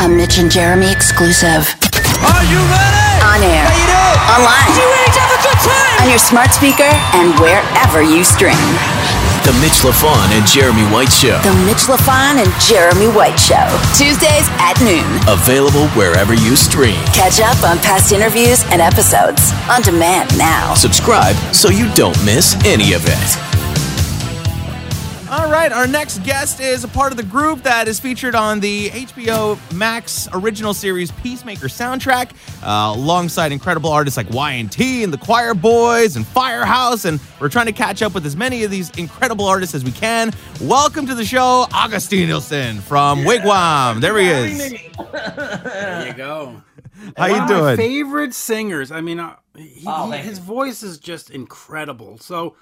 A Mitch and Jeremy exclusive. Are you ready? On air. How you doing? Online. You ready to have a good time? On your smart speaker and wherever you stream. The Mitch LaFon and Jeremy White Show. The Mitch LaFon and Jeremy White Show. Tuesdays at noon. Available wherever you stream. Catch up on past interviews and episodes. On demand now. Subscribe so you don't miss any of it. All right, our next guest is a part of the group that is featured on the HBO Max original series Peacemaker soundtrack, uh, alongside incredible artists like Y&T and the Quireboys and Firehouse, and we're trying to catch up with as many of these incredible artists as we can. Welcome to the show, Åge Sten Nilsen from Wigwam. There he is. There you go. How you One of doing? My favorite singers. I mean, uh, he, Oh, he- his voice is just incredible. So,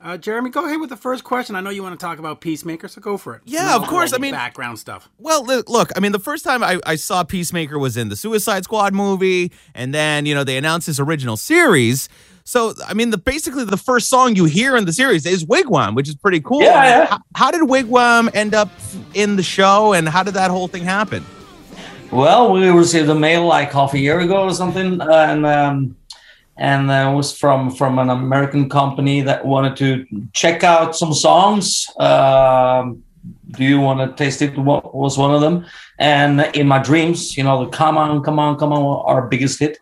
uh, Jeremy, go ahead with the first question. I know you want to talk about Peacemaker, so go for it. Yeah, of course. I mean- background stuff. Well, look, I mean, the first time I, I saw Peacemaker was in the Suicide Squad movie, and then, you know, they announced this original series. So, I mean, the basically the first song you hear in the series is Wigwam, which is pretty cool. Yeah, yeah. How, how did Wigwam end up in the show, and how did that whole thing happen? Well, we received a mail like half a year ago or something, and um, and uh, it was from from an American company that wanted to check out some songs. Um, do you want to taste it? What was one of them? And in my dreams, you know, the "Come on, come on, come on," our biggest hit.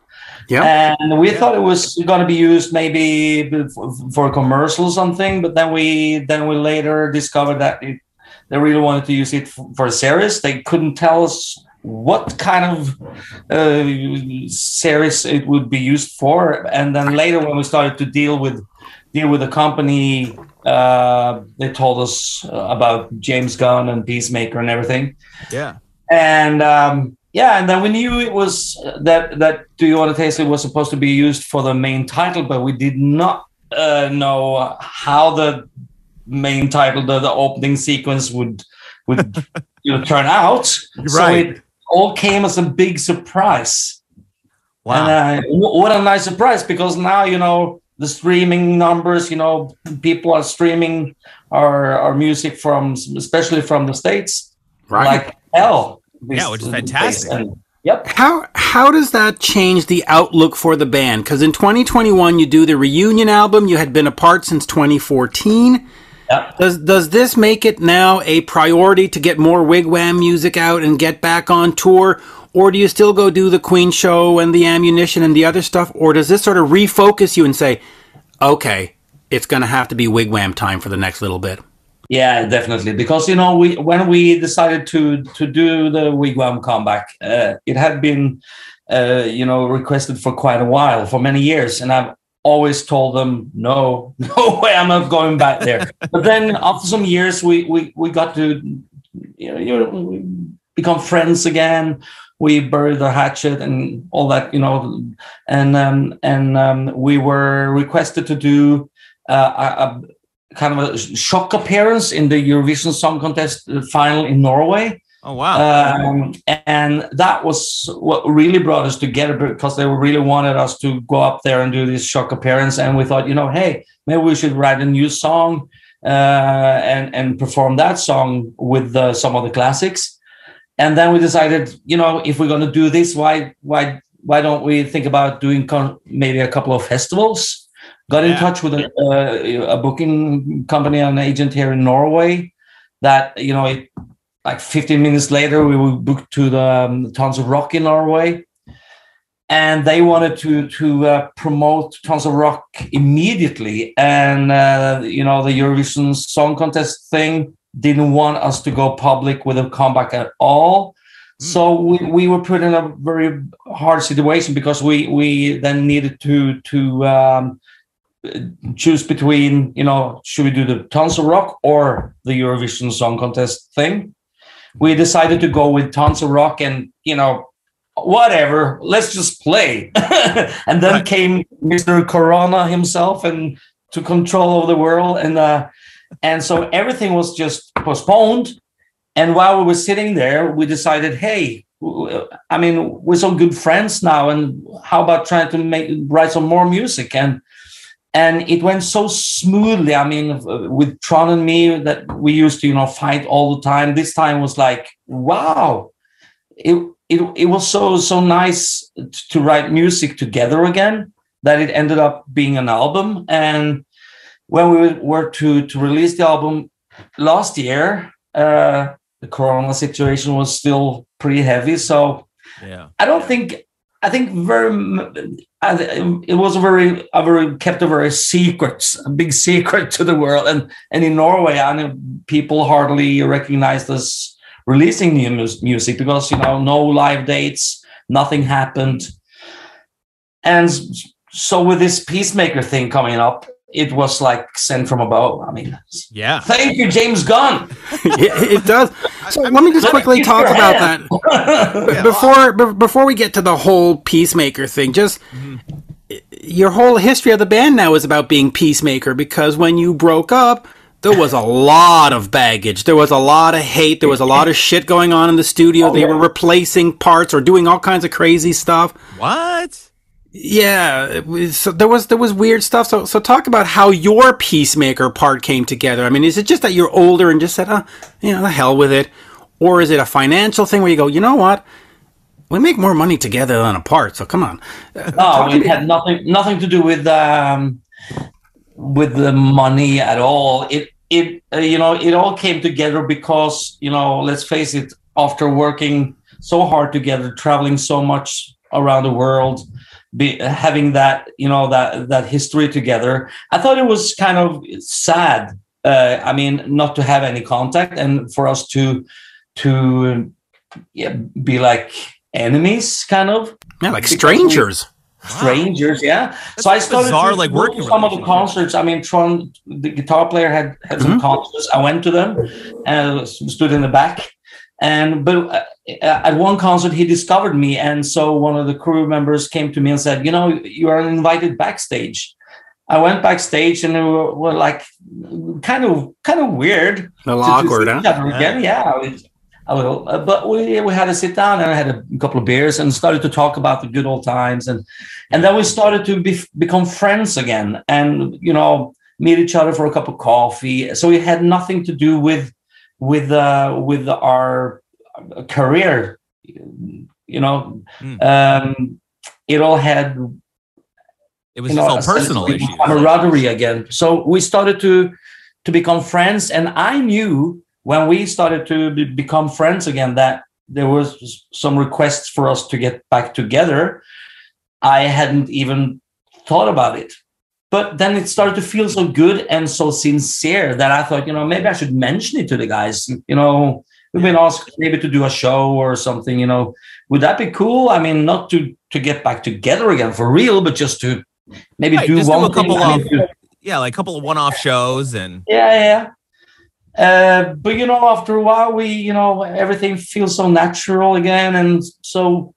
Yeah. And we thought it was going to be used maybe for, for a commercial or something, but then we then we later discovered that it, they really wanted to use it for, for a series. They couldn't tell us what kind of uh, series it would be used for, and then later when we started to deal with deal with the company, uh, they told us uh, about James Gunn and Peacemaker and everything Yeah. and um, yeah, and then we knew it was that that Do You Want to Taste It was supposed to be used for the main title, but we did not uh, know how the main title, the, the opening sequence, would would you know, turn out. So Right. it all came as a big surprise. Wow. And uh, what a nice surprise because now you know the streaming numbers. You know, people are streaming our our music from, especially from the states, Right. like hell. Yeah, which is fantastic. And- yep. How how does that change the outlook for the band? Because in 2021 you do the reunion album. You had been apart since 2014. Yep. Does does this make it now a priority to get more wigwam music out and get back on tour, or do you still go do the Queen show and the ammunition and the other stuff, or does this sort of refocus you and say, okay, it's going to have to be wigwam time for the next little bit? Yeah, definitely. Because you know, we when we decided to to do the wigwam comeback, uh, it had been, uh, you know, requested for quite a while, for many years, and I've always told them, no, no way, I'm not going back there. but then after some years, we we we got to, you know, you know become friends again. We buried the hatchet and all that, you know, and um, and um, we were requested to do uh, a, a kind of a shock appearance in the Eurovision Song Contest final in Norway. Oh, wow. Um, and that was what really brought us together because they really wanted us to go up there and do this shock appearance. And we thought, you know, hey, maybe we should write a new song uh, and and perform that song with uh, some of the classics. And then we decided, you know, if we're going to do this, why why why don't we think about doing con- maybe a couple of festivals? Got in Yeah. touch with a, uh, a booking company, an agent here in Norway. That you know, it, like 15 minutes later, we were booked to the um, Tons of Rock in Norway, and they wanted to to uh, promote Tons of Rock immediately. And uh, you know, the Eurovision Song Contest thing didn't want us to go public with a comeback at all. So we, we were put in a very hard situation because we we then needed to to um, choose between you know should we do the Tons of Rock or the Eurovision Song Contest thing. We decided to go with Tons of Rock and you know whatever let's just play and then Right. came Mr. Corona himself and to control of the world and uh and so everything was just postponed and while we were sitting there we decided hey i mean we're some good friends now and how about trying to make write some more music and and it went so smoothly. I mean, with Trond and me, that we used to, you know, fight all the time. This time was like, wow, it it it was so so nice to write music together again that it ended up being an album. And when we were to to release the album last year, uh, the Corona situation was still pretty heavy. So Yeah. I don't think I think very it was a very a very kept a very secret, a big secret to the world. And and in Norway, I know people hardly recognized us releasing new mus- music because you know no live dates, nothing happened. And so with this peacemaker thing coming up, it was like sent from above. I mean, Yeah. thank you, James Gunn. it, it does. So let me just quickly talk about hand. that before be- before we get to the whole peacemaker thing. Just mm-hmm. your whole history of the band now is about being peacemaker because when you broke up. There was a lot of baggage. There was a lot of hate. There was a lot of shit going on in the studio. Oh, they were replacing parts or doing all kinds of crazy stuff. What? Yeah, was, so there was there was weird stuff. So so talk about how your peacemaker part came together. I mean, is it just that you're older and just said, oh, you know, the hell with it, or is it a financial thing where you go, you know what, we make more money together than apart. So come on. No, it had nothing nothing to do with um, with the money at all. It it uh, you know it all came together because you know let's face it, after working so hard together, traveling so much around the world, be, having that you know that that history together, I thought it was kind of sad. Uh, I mean, not to have any contact and for us to to yeah, be like enemies, kind of. Yeah, like Because we- strangers. strangers yeah. That's so I started bizarre, to like, working some of the concerts. I mean trond the guitar player had had some concerts. I went to them and stood in the back and but uh, at one concert he discovered me and so one of the crew members came to me and said you know you are invited backstage i went backstage and they were, were like kind of kind of weird A little awkward, see huh? again. Yeah, it- a little. Uh, but we we had to sit down and I had a couple of beers and started to talk about the good old times and and then we started to be, become friends again and you know meet each other for a cup of coffee. So it had nothing to do with with uh, with our career. You know, Mm. um, it all had It was you know, all personal issues. camaraderie again. So we started to to become friends, and I knew when we started to be, become friends again that there was some requests for us to get back together. I hadn't even thought about it, but then it started to feel so good and so sincere that I thought, you know, maybe I should mention it to the guys. You know, we've been asked maybe to do a show or something. You know, would that be cool? I mean, not to to get back together again for real, but just to maybe Right, do just do one a couple thing. I of- mean, Yeah, like a couple of one-off shows and yeah, yeah. Uh, but you know, after a while, we you know everything feels so natural again, and so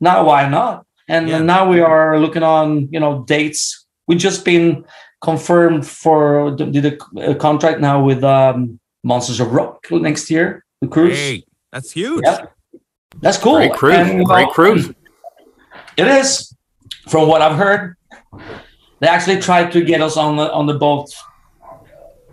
now why not? And Yeah. now we are looking on you know dates. We just been confirmed for did a, a contract now with um, Monsters of Rock next year. The cruise. hey, that's huge. Yeah. That's cool. Great cruise. And, Great know, cruise. It is, from what I've heard. They actually tried to get us on the on the boat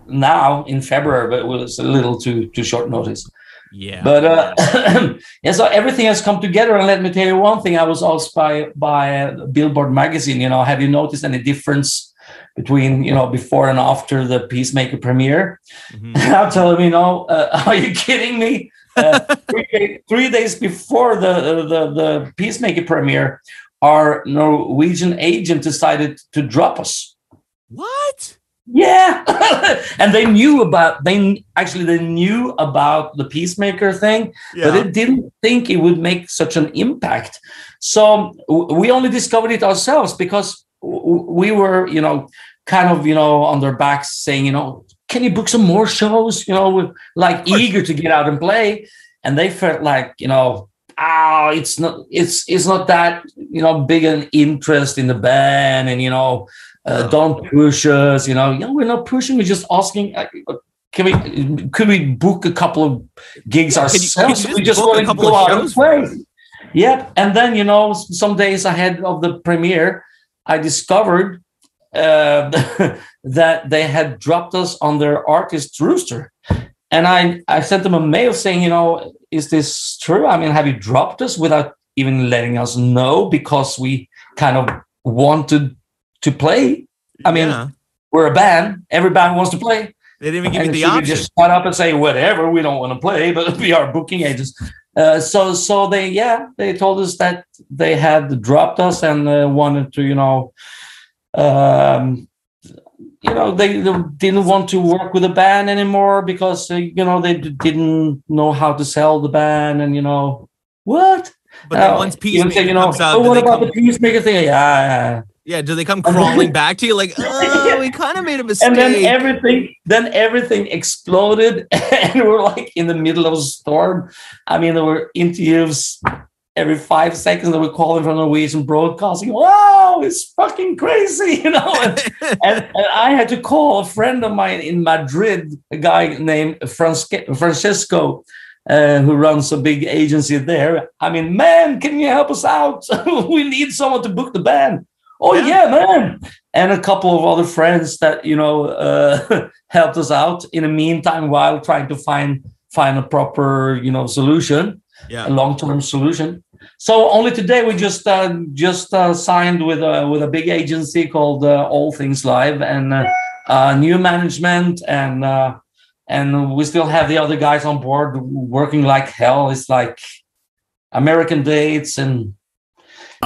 now in February, but it was a little too too short notice. Yeah. But uh, yeah, so everything has come together. And let me tell you one thing: I was asked by by uh, Billboard magazine. You know, have you noticed any difference between you know before and after the Peacemaker premiere? Mhm. And I'll tell them, you know, uh, are you kidding me? Uh, three, day- three days before the, the the Peacemaker premiere, our Norwegian agent decided to drop us. what? Yeah, and they knew about they actually they knew about the Peacemaker thing, but they didn't think it would make such an impact. So we only discovered it ourselves because we were, you know, kind of, you know, on their backs saying, you know, can you book some more shows? You know, we're like eager to get out and play, and they felt like, you know, ah, it's not, it's it's not that, you know, big an interest in the band, and you know, uh, don't push us. You know, yeah, we're not pushing. We're just asking. uh, Can we could we book a couple of gigs Yeah, can you- can ourselves? you we just just book a want to go out and play. Yep. And then you know, some days ahead of the premiere, I discovered uh, that they had dropped us on their artist rooster. and I I sent them a mail saying, you know, is this true? I mean, have you dropped us without even letting us know because we kind of wanted to play? I mean, Yeah. we're a band. Every band wants to play. They didn't even give you And the option. just shut up and say whatever we don't want to play, but we are booking agents. Uh, so so they yeah they told us that they had dropped us and uh, wanted to you know um, you know they, they didn't want to work with the band anymore because uh, you know they d- didn't know how to sell the band and you know what. But then Uh, once Peacemaker you know, comes out, oh, what about come, the peacemaker thing? Yeah, yeah. Yeah, do they come crawling back to you like, oh, we kind of made a mistake? and then everything then everything exploded and we're like in the middle of a storm. I mean there were interviews every five seconds they were calling from norwegian broadcasting wow it's fucking crazy you know? And, and, and i had to call a friend of mine in madrid a guy named francesco uh, who runs a big agency there. I mean man can you help us out? We need someone to book the band oh Yeah. yeah man and a couple of other friends that you know uh, helped us out in the meantime while trying to find find a proper you know solution yeah. a long-term solution so only today we just uh, just uh, signed with a with a big agency called uh, all things live and uh, uh, new management and uh, and we still have the other guys on board working like hell it's like american dates and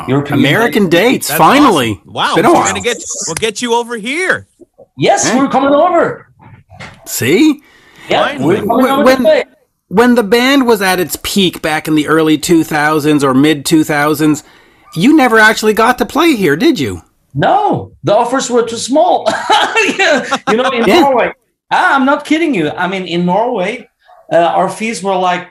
European American dates, That's finally. awesome. Wow. Been a so we're gonna get we'll get you over here. Yes, Eh? we're coming over. See? Yeah, Finally. we're coming When- over when- today. When the band was at its peak back in the early 2000s or mid 2000s, you never actually got to play here, did you? No, the offers were too small. Yeah, you know, in Yeah. Norway, ah, I'm not kidding you. I mean, in Norway, uh, our fees were like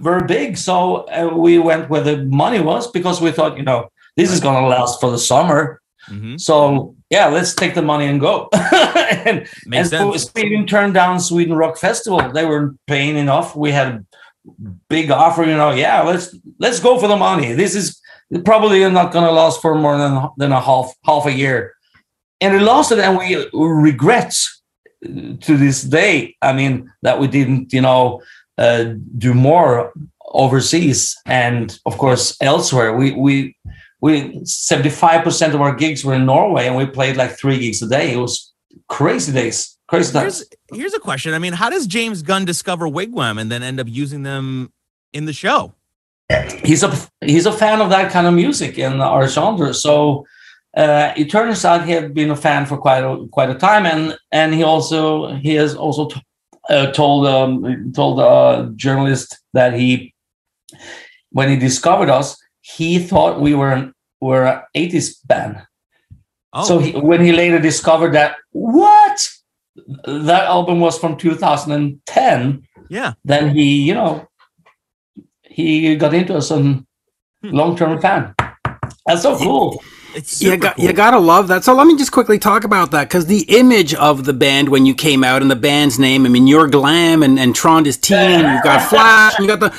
very big, so uh, we went where the money was because we thought, you know, this is going to last for the summer. Mhm. So yeah, let's take the money and go. and Makes and sense. Sweden turned down Sweden Rock Festival. They were paying enough. We had a big offer. You know, yeah, let's let's go for the money. This is probably not going to last for more than than a half half a year, and it lasted. And we regret to this day. I mean that we didn't, you know, uh, do more overseas and of course elsewhere. We we we 75% of our gigs were in Norway and we played like three gigs a day. It was crazy days. Crazy times. Here's here's a question. I mean, how does James Gunn discover Wigwam and then end up using them in the show? He's a he's a fan of that kind of music in our genre. So uh, it turns out he had been a fan for quite a quite a time, and and he also he has also t- uh, told um, told a journalist that he when he discovered us, he thought we were an, were an 80s band. Oh, So he, when he later discovered that what that album was from 2010, yeah. then he, you know, he got into us and Hmm. long-term fan. That's so cool. It's You got, cool. you gotta love that. So let me just quickly talk about that because the image of the band when you came out and the band's name. I mean, you're glam and and Trond is teen. You've got Flash. And you got the.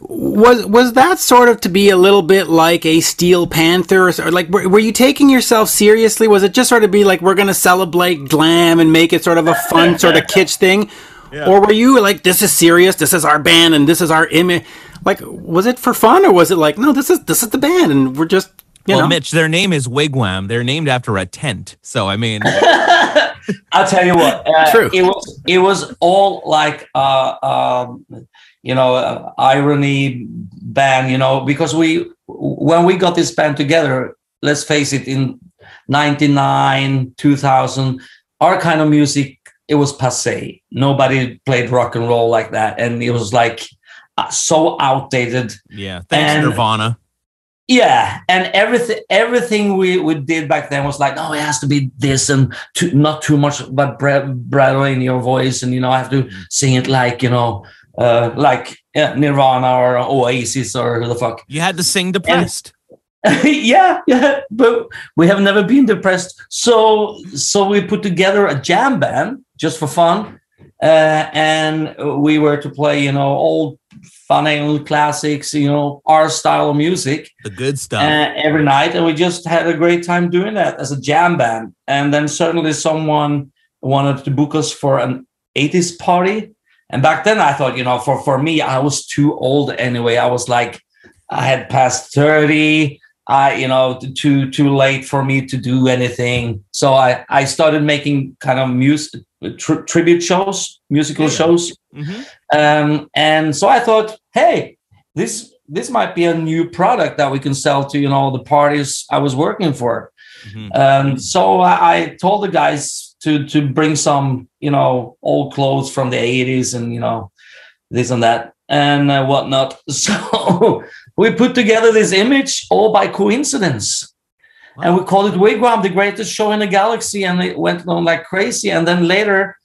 Was was that sort of to be a little bit like a Steel Panther, or, or like were, were you taking yourself seriously? Was it just sort of be like we're gonna celebrate glam and make it sort of a fun sort of kitsch thing, or were you like this is serious? This is our band and this is our image. Like, was it for fun or was it like no? This is this is the band and we're just you well, know. Mitch, their name is Wigwam. They're named after a tent. So I mean, I'll tell you what. Uh, True. It was it was all like uh, um, you know uh, irony band. You know because we when we got this band together. Let's face it, in '99, 2000, our kind of music it was passe. Nobody played rock and roll like that, and it was like uh, so outdated. yeah. Thanks, And- Nirvana. Yeah, and everything everything we, we did back then was like, oh it has to be this and too, not too much but bra- bravado in your voice, and you know, I have to sing it like you know, uh, like yeah, Nirvana or Oasis or who the fuck. You had to sing depressed. yeah, yeah, but we have never been depressed. So so we put together a jam band just for fun, and we were to play you know old Van Halen classics, you know our style of music the good stuff. uh, every night, and we just had a great time doing that as a jam band. And then suddenly someone wanted to book us for an 80s party, And back then, I thought, you know, for for me, I was too old anyway. I was like, I had passed thirty. I, you know, too too late for me to do anything. So I I started making kind of music tri- tribute shows, musical Yeah. shows, Mhm. um, and so I thought, hey, this this might be a new product that we can sell to you know the parties I was working for. Mhm. Um, so I, I told the guys to to bring some you know old clothes from the 80s and you know this and that and uh, whatnot. So we put together this image all by coincidence. And we called it Wigwam, the greatest show in the galaxy, and it went on like crazy. And then later,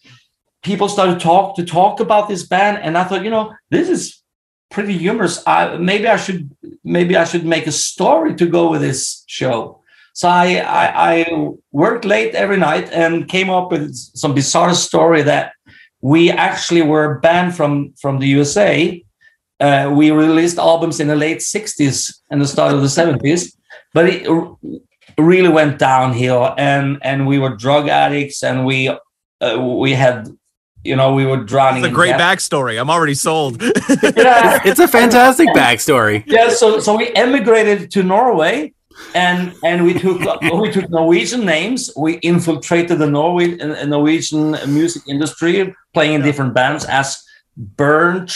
people started talk to talk about this band, and I thought, you know, this is pretty humorous. I, maybe I should maybe I should make a story to go with this show. So I, I I worked late every night and came up with some bizarre story that we actually were banned from from the USA. Uh, we released albums in the late 60s and the start of the 70s, but it r- really went downhill and and we were drug addicts and we uh, we had you know we were drowning It's a great debt. backstory. I'm already sold. Yeah. It's a fantastic backstory. yeah so so we emigrated to norway and and we took we took norwegian names we infiltrated the norway uh, norwegian music industry playing in different bands as bernt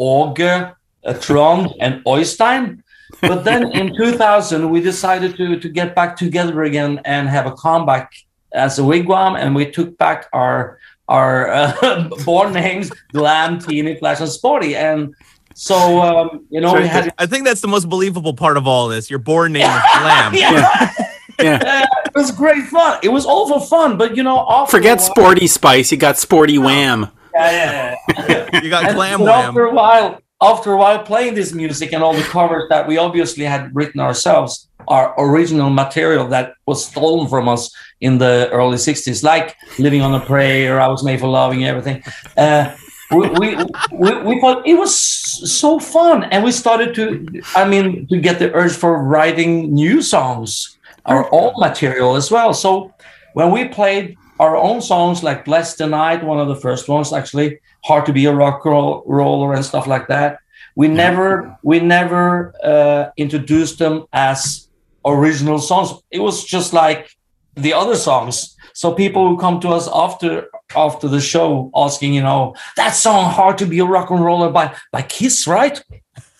Åge, uh, trond and oystein but then in 2000 we decided to to get back together again and have a comeback as a wigwam and we took back our our uh, born names glam teeny flash and sporty and so um, you know we had I think that's the most believable part of all this. Your born name is Glam. yeah. Yeah. it was great fun. It was all for fun, but you know, Forget while- Sporty Spice. You got Sporty Wham. Yeah, yeah, yeah. You got And- Glam Wham. after a while, after a while playing this music and all the covers that we obviously had written ourselves, our original material that was stolen from us in the early '60s, like "Living on a Prayer," "I Was Made for Loving," everything. Uh, we, we, we, we thought it was so fun, and we started to, I mean, to get the urge for writing new songs, our own material as well. So when we played our own songs like Bless the Night, one of the first ones actually, Hard to Be a Rock roll, Roller and stuff like that, we never we never uh, introduced them as original songs. It was just like the other songs. So people who come to us after after the show asking, you know, that song "Hard to Be a Rock and Roller" by by Kiss, right?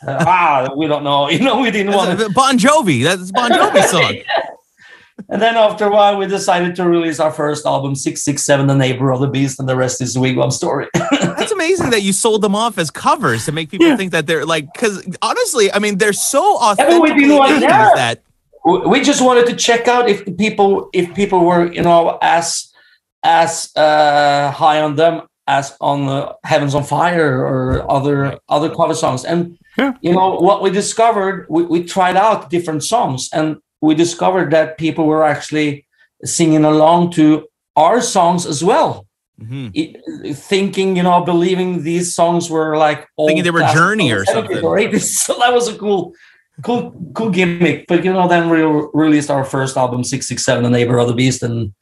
Uh, ah, we don't know. You know, we didn't want That's a- Bon Jovi. That's Bon Jovi song. And then after a while, we decided to release our first album, 667, The Neighbor of the Beast, and the rest is the Wigwam story. That's amazing that you sold them off as covers to make people Yeah. think that they're like. Because honestly, I mean, they're so we authentic. didn't want- yeah. that we just wanted to check out if the people if people were you know as as uh, high on them as on uh, Heavens on Fire or other other cover songs. And Yeah. you know what we discovered, we, we tried out different songs, and we discovered that people were actually singing along to our songs as well. Mhm. i- thinking, you know, believing these songs were like old Thinking they were classic Journey or something. Or 80s. So that was a cool, cool, cool gimmick. But you know, then we released our first album, Six Six Seven, The Neighbor of the Beast, and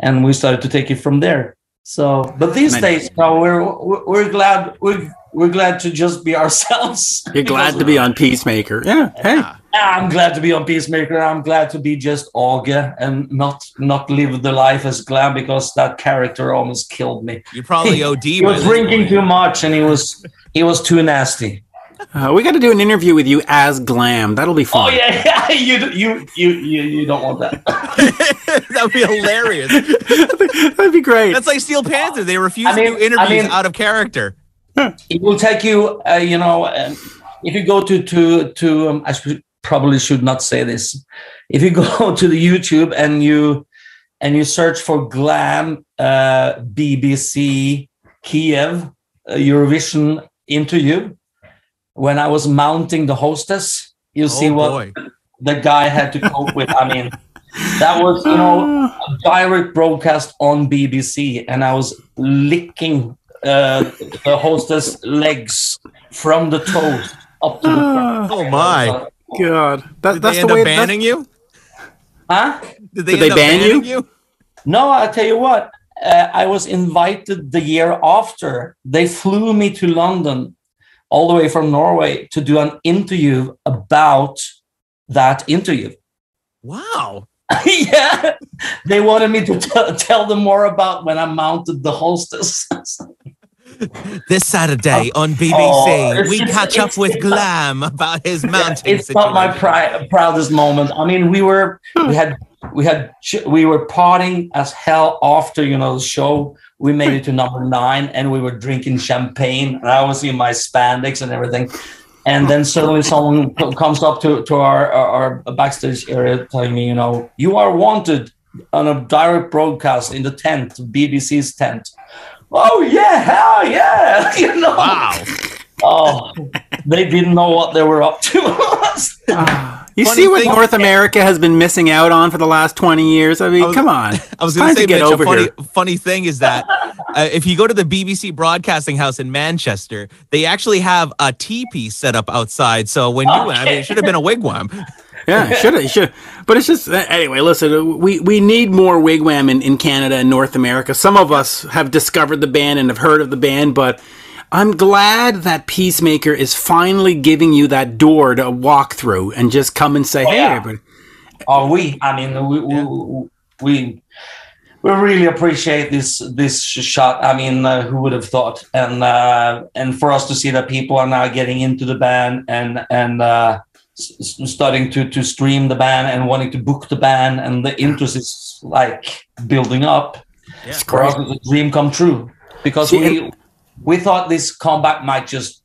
and we started to take it from there. So, but these Nice. days, no, we're we're we're glad we're we're glad to just be ourselves. You're glad to be on Peacemaker. Yeah. Hey. Yeah. I'm glad to be on Peacemaker. I'm glad to be just Åge and not not live the life as Glam because that character almost killed me. you probably OD. He by was drinking too much and he was he was too nasty. Uh, we got to do an interview with you as Glam. That'll be fun. Oh fun. yeah, yeah. You you you you you don't want that. that would be hilarious. That'd be great. That's like Steel Panther. They refuse I mean- to do interviews I mean- out of character. It will take you. Uh, you know, um, if you go to to to um, I should, probably should not say this. If you go to the YouTube and you and you search for Glam uh, BBC Kiev uh, Eurovision interview, when I was mounting the hostess, you see oh what boy. the guy had to cope with. I mean, that was you know a direct broadcast on BBC, and I was licking uh, the hostess' legs from the toes up to the front. Oh my. God. That, Did that's they the end way. up that's- banning you? Huh? Did they, Did they ban you? banning you? No, I tell you what. uh, I was invited the year after. They flew me to London, all the way from Norway, to do an interview about that interview. Wow. yeah, they wanted me to t- tell them more about when I mounted the hostess. This Saturday on BBC, Oh, we it's- catch up with it's not- Glam about his mounting it's not my pri- proudest moment. I mean, we were hmm. we had we had we were partying as hell after you know the show. We made it to hmm. number nine, and we were drinking champagne, and I was in my spandex and everything. And then suddenly someone comes up to, to our, our, our backstage area telling me, you know, you are wanted on a direct broadcast in the tent, BBC's tent. Oh yeah, hell yeah! You know, Wow. oh, they didn't know what they were up to. You Funny see what thing- North America has been missing out on for the last 20 years? I mean, was- come on. I was going to say, get Mitch, over a funny, here. funny thing is that uh, if you go to the BBC Broadcasting House in Manchester, they actually have a teepee set up outside. So when you went, I mean, it should have been a wigwam. Yeah, should have, should. But it's just uh, anyway. Listen, uh, we we need more wigwam in, in Canada and North America. Some of us have discovered the band and have heard of the band, but I'm glad that Peacemaker is finally giving you that door to walk through and just come and say, "Hey, yeah. everybody." Are we? I mean, we we, we we really appreciate this this shot. I mean, uh, who would have thought? And uh, and for us to see that people are now getting into the band and and uh, starting to to stream the band and wanting to book the band, and the interest is like building up. It's For us, great. it's a dream come true because See, we we thought this comeback might just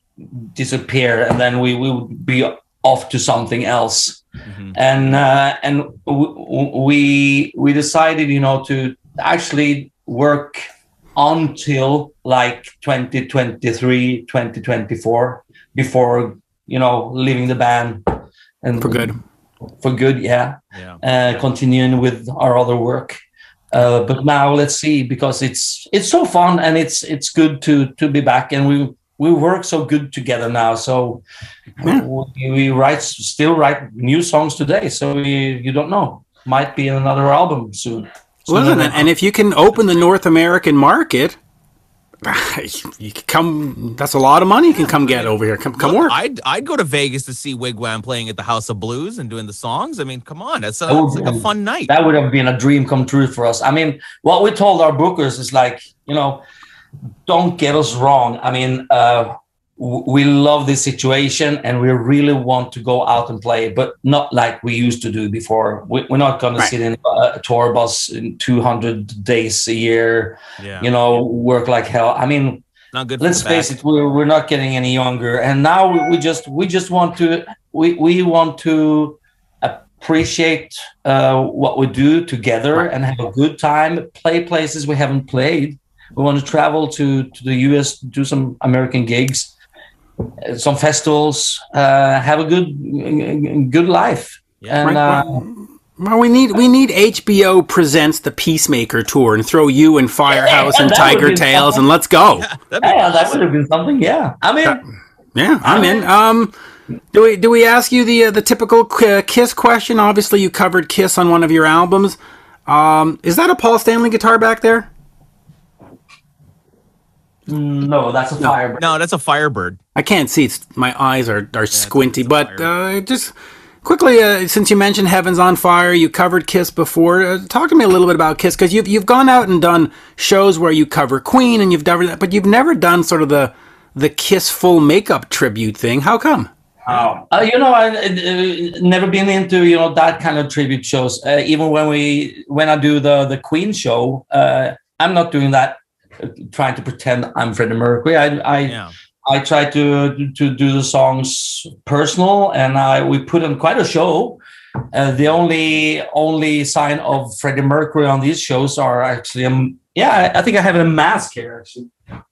disappear and then we, we would be off to something else. And uh, and w- w- we we decided you know to actually work until like 2023 2024 before you know leaving the band and For good. for good yeah Yeah. uh, continuing with our other work. Uh, but now let's see because it's it's so fun and it's it's good to to be back and we we work so good together now. So Yeah. we, we write still write new songs today. So we, you don't know might be another album soon. Sooner Listen, and if you can open the North American market, you can come. That's a lot of money you can come get over here. Come, come Look, work. I'd I'd go to Vegas to see Wigwam playing at the House of Blues and doing the songs. I mean, come on, that's, a, That would that's like a fun night. that would have been a dream come true for us. I mean, what we told our bookers is like, you know, don't get us wrong. I mean, uh, w- we love this situation and we really want to go out and play, but not like we used to do before. We, we're not going Right. to sit in a, tour bus in 200 days a year, yeah, you know, work like hell. I mean, not good. Let's back. face it we're, we're not getting any younger and now we, we just we just want to we, we want to appreciate uh, what we do together and have a good time play places we haven't played we want to travel to to the us do some american gigs some festivals uh, have a good good life Yeah. and Right, uh, Well, we need we need HBO presents the Peacemaker tour and throw you and Firehouse Yeah, and Tiger be Tails fun. and let's go. That'd be yeah that would have been something yeah I'm mean Yeah, I'm in. Um, do we do we ask you the uh, the typical uh, Kiss question? Obviously, you covered Kiss on one of your albums. Um, is that a Paul Stanley guitar back there? No that's a fire No, that's a Firebird. I can't see. It's my eyes are are squinty. But uh, just quickly, uh, since you mentioned Heaven's on Fire, you covered Kiss before. Uh, talk to me a little bit about Kiss because you've you've gone out and done shows where you cover Queen and you've done that, but you've never done sort of the the Kiss full makeup tribute thing. How come? Oh, uh, you know, I uh, never been into you know that kind of tribute shows. Uh, even when we when I do the the Queen show, uh, I'm not doing that, uh, trying to pretend I'm Freddie Mercury. I I, Yeah. I try to to do the songs personal, and I we put on quite a show. Uh, the only only sign of Freddie Mercury on these shows are actually um yeah I, I think I have a mask here actually.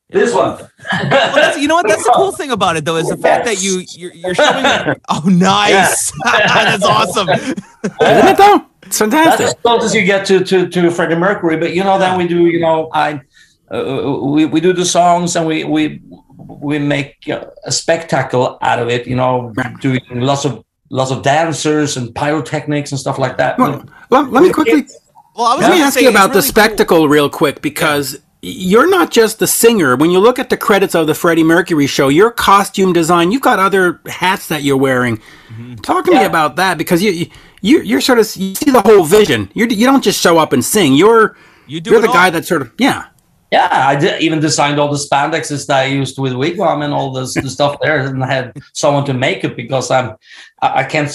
This one. Well, that's, you know what? That's the cool thing about it, though, is the fact that you you're, you're showing. Oh, nice! that's awesome. Isn't it though? It's That's fantastic. as close as you get to to to Freddie Mercury. But you know, then we do. You know, I uh, we we do the songs and we we we make uh, a spectacle out of it. You know, doing lots of lots of dancers and pyrotechnics and stuff like that. Well, let, let me quickly Well, I was Let me gonna ask you it's about the really cool. spectacle real quick because you're not just the singer. When you look at the credits of the Freddie Mercury show, your costume design, you've got other hats that you're wearing. Mm-hmm. Talk to me about that because you you you're sort of you see the whole vision. You're, you don't just show up and sing. You're You do you're it the guy that sort of yeah. Yeah, I did, even designed all the spandexes that I used with Wigwam and all this the stuff there, and I had someone to make it because I'm I, I can't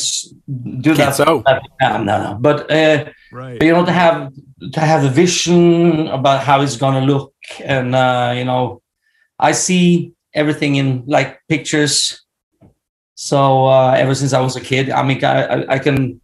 do Can't that. sew. that- no, no, no. But uh, Right. you know to have to have a vision about how it's gonna look, and uh, you know, I see everything in like pictures. So uh, ever since I was a kid, I mean, I, I, I can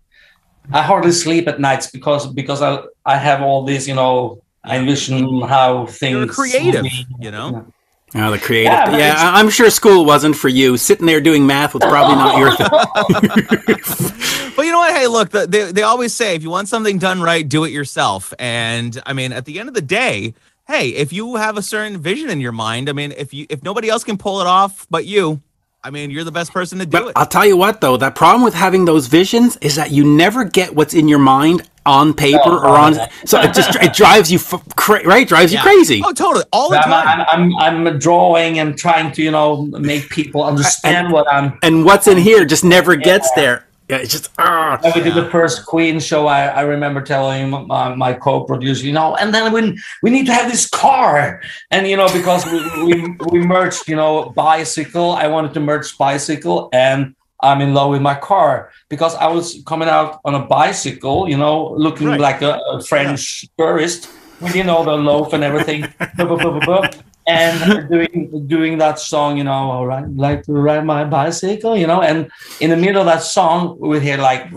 I hardly sleep at nights because because I I have all these you know I envision how things You're a creative, be. you know. Oh, the creative. Yeah, Yeah, I- I'm sure school wasn't for you. Sitting there doing math was probably not your thing. But you know what? Hey, look, the, they, they always say if you want something done right, do it yourself. And I mean, at the end of the day, hey, if you have a certain vision in your mind, I mean, if you if nobody else can pull it off but you, I mean, you're the best person to do But it. I'll tell you what, though, that problem with having those visions is that you never get what's in your mind on paper No, or on. So it just it drives you f- cra- right, drives you crazy. Oh, totally. All the I'm, time. I'm, I'm, I'm drawing and trying to, you know, make people understand what I'm. And what's in here just never gets there. Yeah, it's just ah. When we did the first Queen show, I, I remember telling my, my co-producer, you know, and then when we need to have this car, and you know, because we, we we merged, you know, bicycle. I wanted to merge bicycle, and I'm in love with my car because I was coming out on a bicycle, you know, looking Right. like a, a French tourist with you know the loaf and everything, and doing doing that song, you know, all right, like to ride my bicycle, you know, and in the middle of that song, we hear like,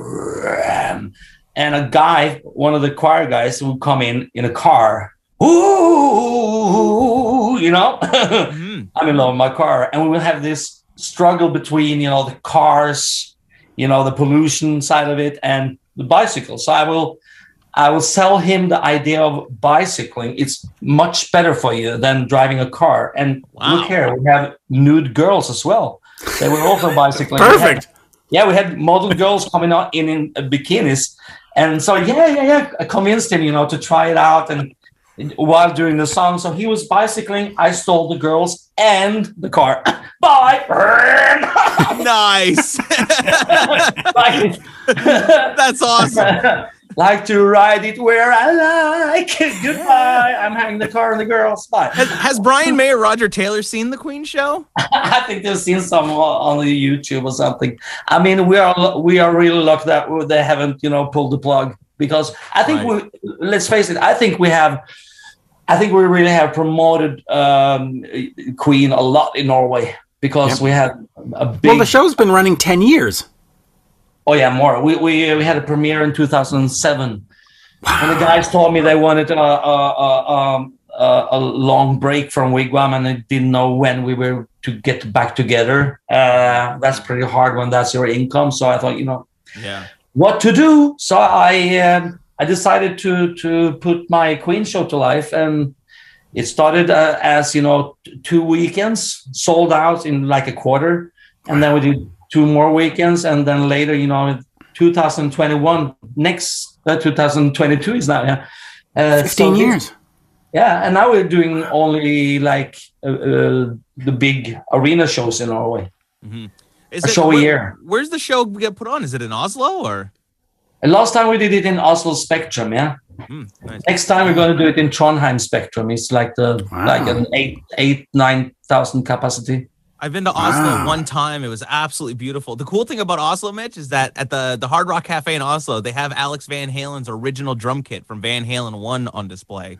and a guy, one of the choir guys, would come in in a car, ooh, you know. Mhm. I'm in love with my car, and we will have this struggle between you know the cars, you know the pollution side of it, and the bicycle. So I will, I will sell him the idea of bicycling. It's much better for you than driving a car. And Wow. look here, we have nude girls as well. They were also bicycling. We had- Perfect. yeah, we had model girls coming out in, in bikinis, and so yeah, yeah, yeah. I convinced him, you know, to try it out, and while doing the song, so he was bicycling. I stole the girls and the car. Bye. nice. like, That's awesome. like to ride it where I like. Goodbye. I'm hanging the car and the girls. Bye. Has, has Brian May or Roger Taylor seen the Queen show? I think they've seen some on the YouTube or something. I mean, we are we are really lucky that they haven't, you know, pulled the plug because I think Right. we. Let's face it. I think we have. I think we really have promoted um, Queen a lot in Norway because Yep. we had a big. Well, the show's been running ten years. Oh yeah, more. We we we had a premiere in 2007. And the guys told me they wanted a a, a, um, a, a long break from Wigwam and they didn't know when we were to get back together. Uh, that's pretty hard when that's your income. So I thought, you know, Yeah. what to do. So I um, I decided to to put my Queen show to life, and it started uh, as you know two weekends sold out in like a quarter, and then we did two more weekends, and then later, you know, 2021 next uh, 2022 is now yeah. Uh, Fifteen so years. yeah, and now we're doing only like uh, uh, the big arena shows in Norway. Is A show a year. Where's the show get put on? Is it in Oslo or? And last time we did it in Oslo Spectrum, yeah. Hmm, nice. Next time we're going to do it in Trondheim Spectrum. It's like the Wow. like an eight eight nine thousand capacity. I've been to Oslo Wow. one time. It was absolutely beautiful. The cool thing about Oslo, Mitch, is that at the the Hard Rock Cafe in Oslo, they have Alex Van Halen's original drum kit from Van Halen One on display.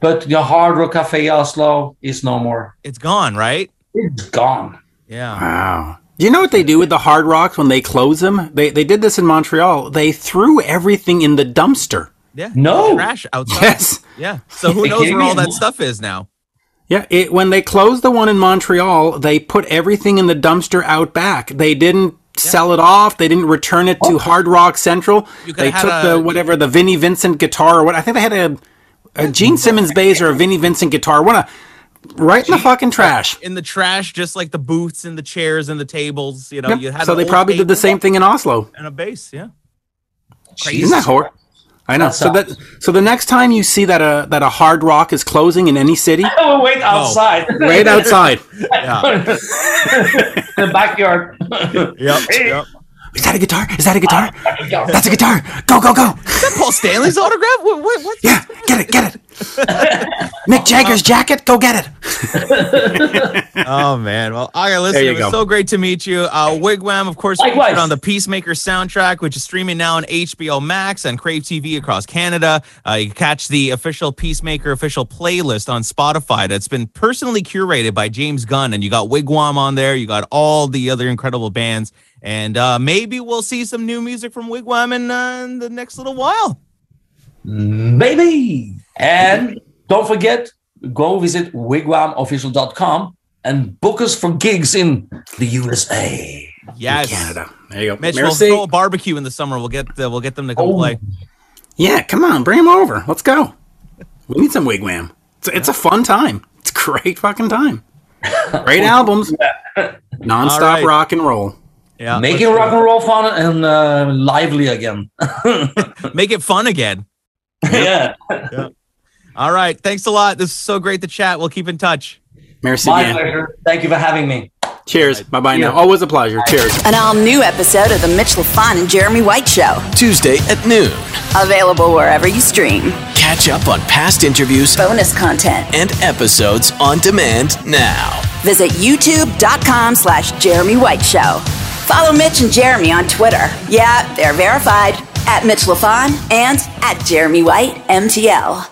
But the Hard Rock Cafe Oslo is no more. It's gone, right? It's gone. Yeah. Wow. Do you know what they do with the Hard Rocks when they close them? They they did this in Montreal. They threw everything in the dumpster. Yeah. No. Trash outside. Yes. Yeah. So who knows where all that stuff is now? Yeah, it, when they closed the one in Montreal, they put everything in the dumpster out back. They didn't sell it off. They didn't return it to Hard Rock Central. They took a- the whatever the Vinnie Vincent guitar or what I think they had a, a Gene Simmons bass or a Vinnie Vincent guitar. What a right in the fucking trash. In the trash, just like the booths and the chairs and the tables. You know, Yep. you had So they probably did the same thing in Oslo. and a bass. Yeah. Isn't that hor- I know. That So that so the next time you see that a that a hard rock is closing in any city, we'll wait oh. outside. Wait outside. Yeah. the backyard. Yep. yep. Is that a guitar? Is that a guitar? That's a guitar. Go go go. Is that Paul Stanley's autograph? What? what, what? Yeah, get it, get it. Mick Jagger's jacket. Go get it. Oh man. Well, all right, listen. There you It was go. so great to meet you. Uh, Wigwam, of course, Likewise. featured on the Peacemaker soundtrack, which is streaming now on HBO Max and Crave TV across Canada. Uh, you can catch the official Peacemaker official playlist on Spotify. That's been personally curated by James Gunn, and you got Wigwam on there. You got all the other incredible bands, and uh, maybe we'll see some new music from Wigwam in, uh, in the next little while. Maybe. And don't forget, go visit wigwamofficial.com and book us for gigs in the USA. Yes, Canada. There you go. Mitch, we'll Merci. throw a barbecue in the summer. We'll get uh, we'll get them to come Oh. play. Yeah, come on, bring them over. Let's go. We need some wigwam. It's, it's a fun time. It's a great fucking time. Great albums. Nonstop All right. rock and roll. Yeah, Making rock and roll fun and uh, lively again. make it fun again. yeah. All right. Thanks a lot. This is so great to chat. We'll keep in touch. Merci My bien. pleasure. Thank you for having me. Cheers. Bye bye now. Always a pleasure. Cheers. An all new episode of The Mitch LaFon and Jeremy White Show. Tuesday at noon. Available wherever you stream. Catch up on past interviews Bonus content. and episodes on demand now. Visit youtube.com slash Jeremy White Show. Follow Mitch and Jeremy on Twitter. Yeah, they're verified. At Mitch LaFon and at Jeremy White MTL.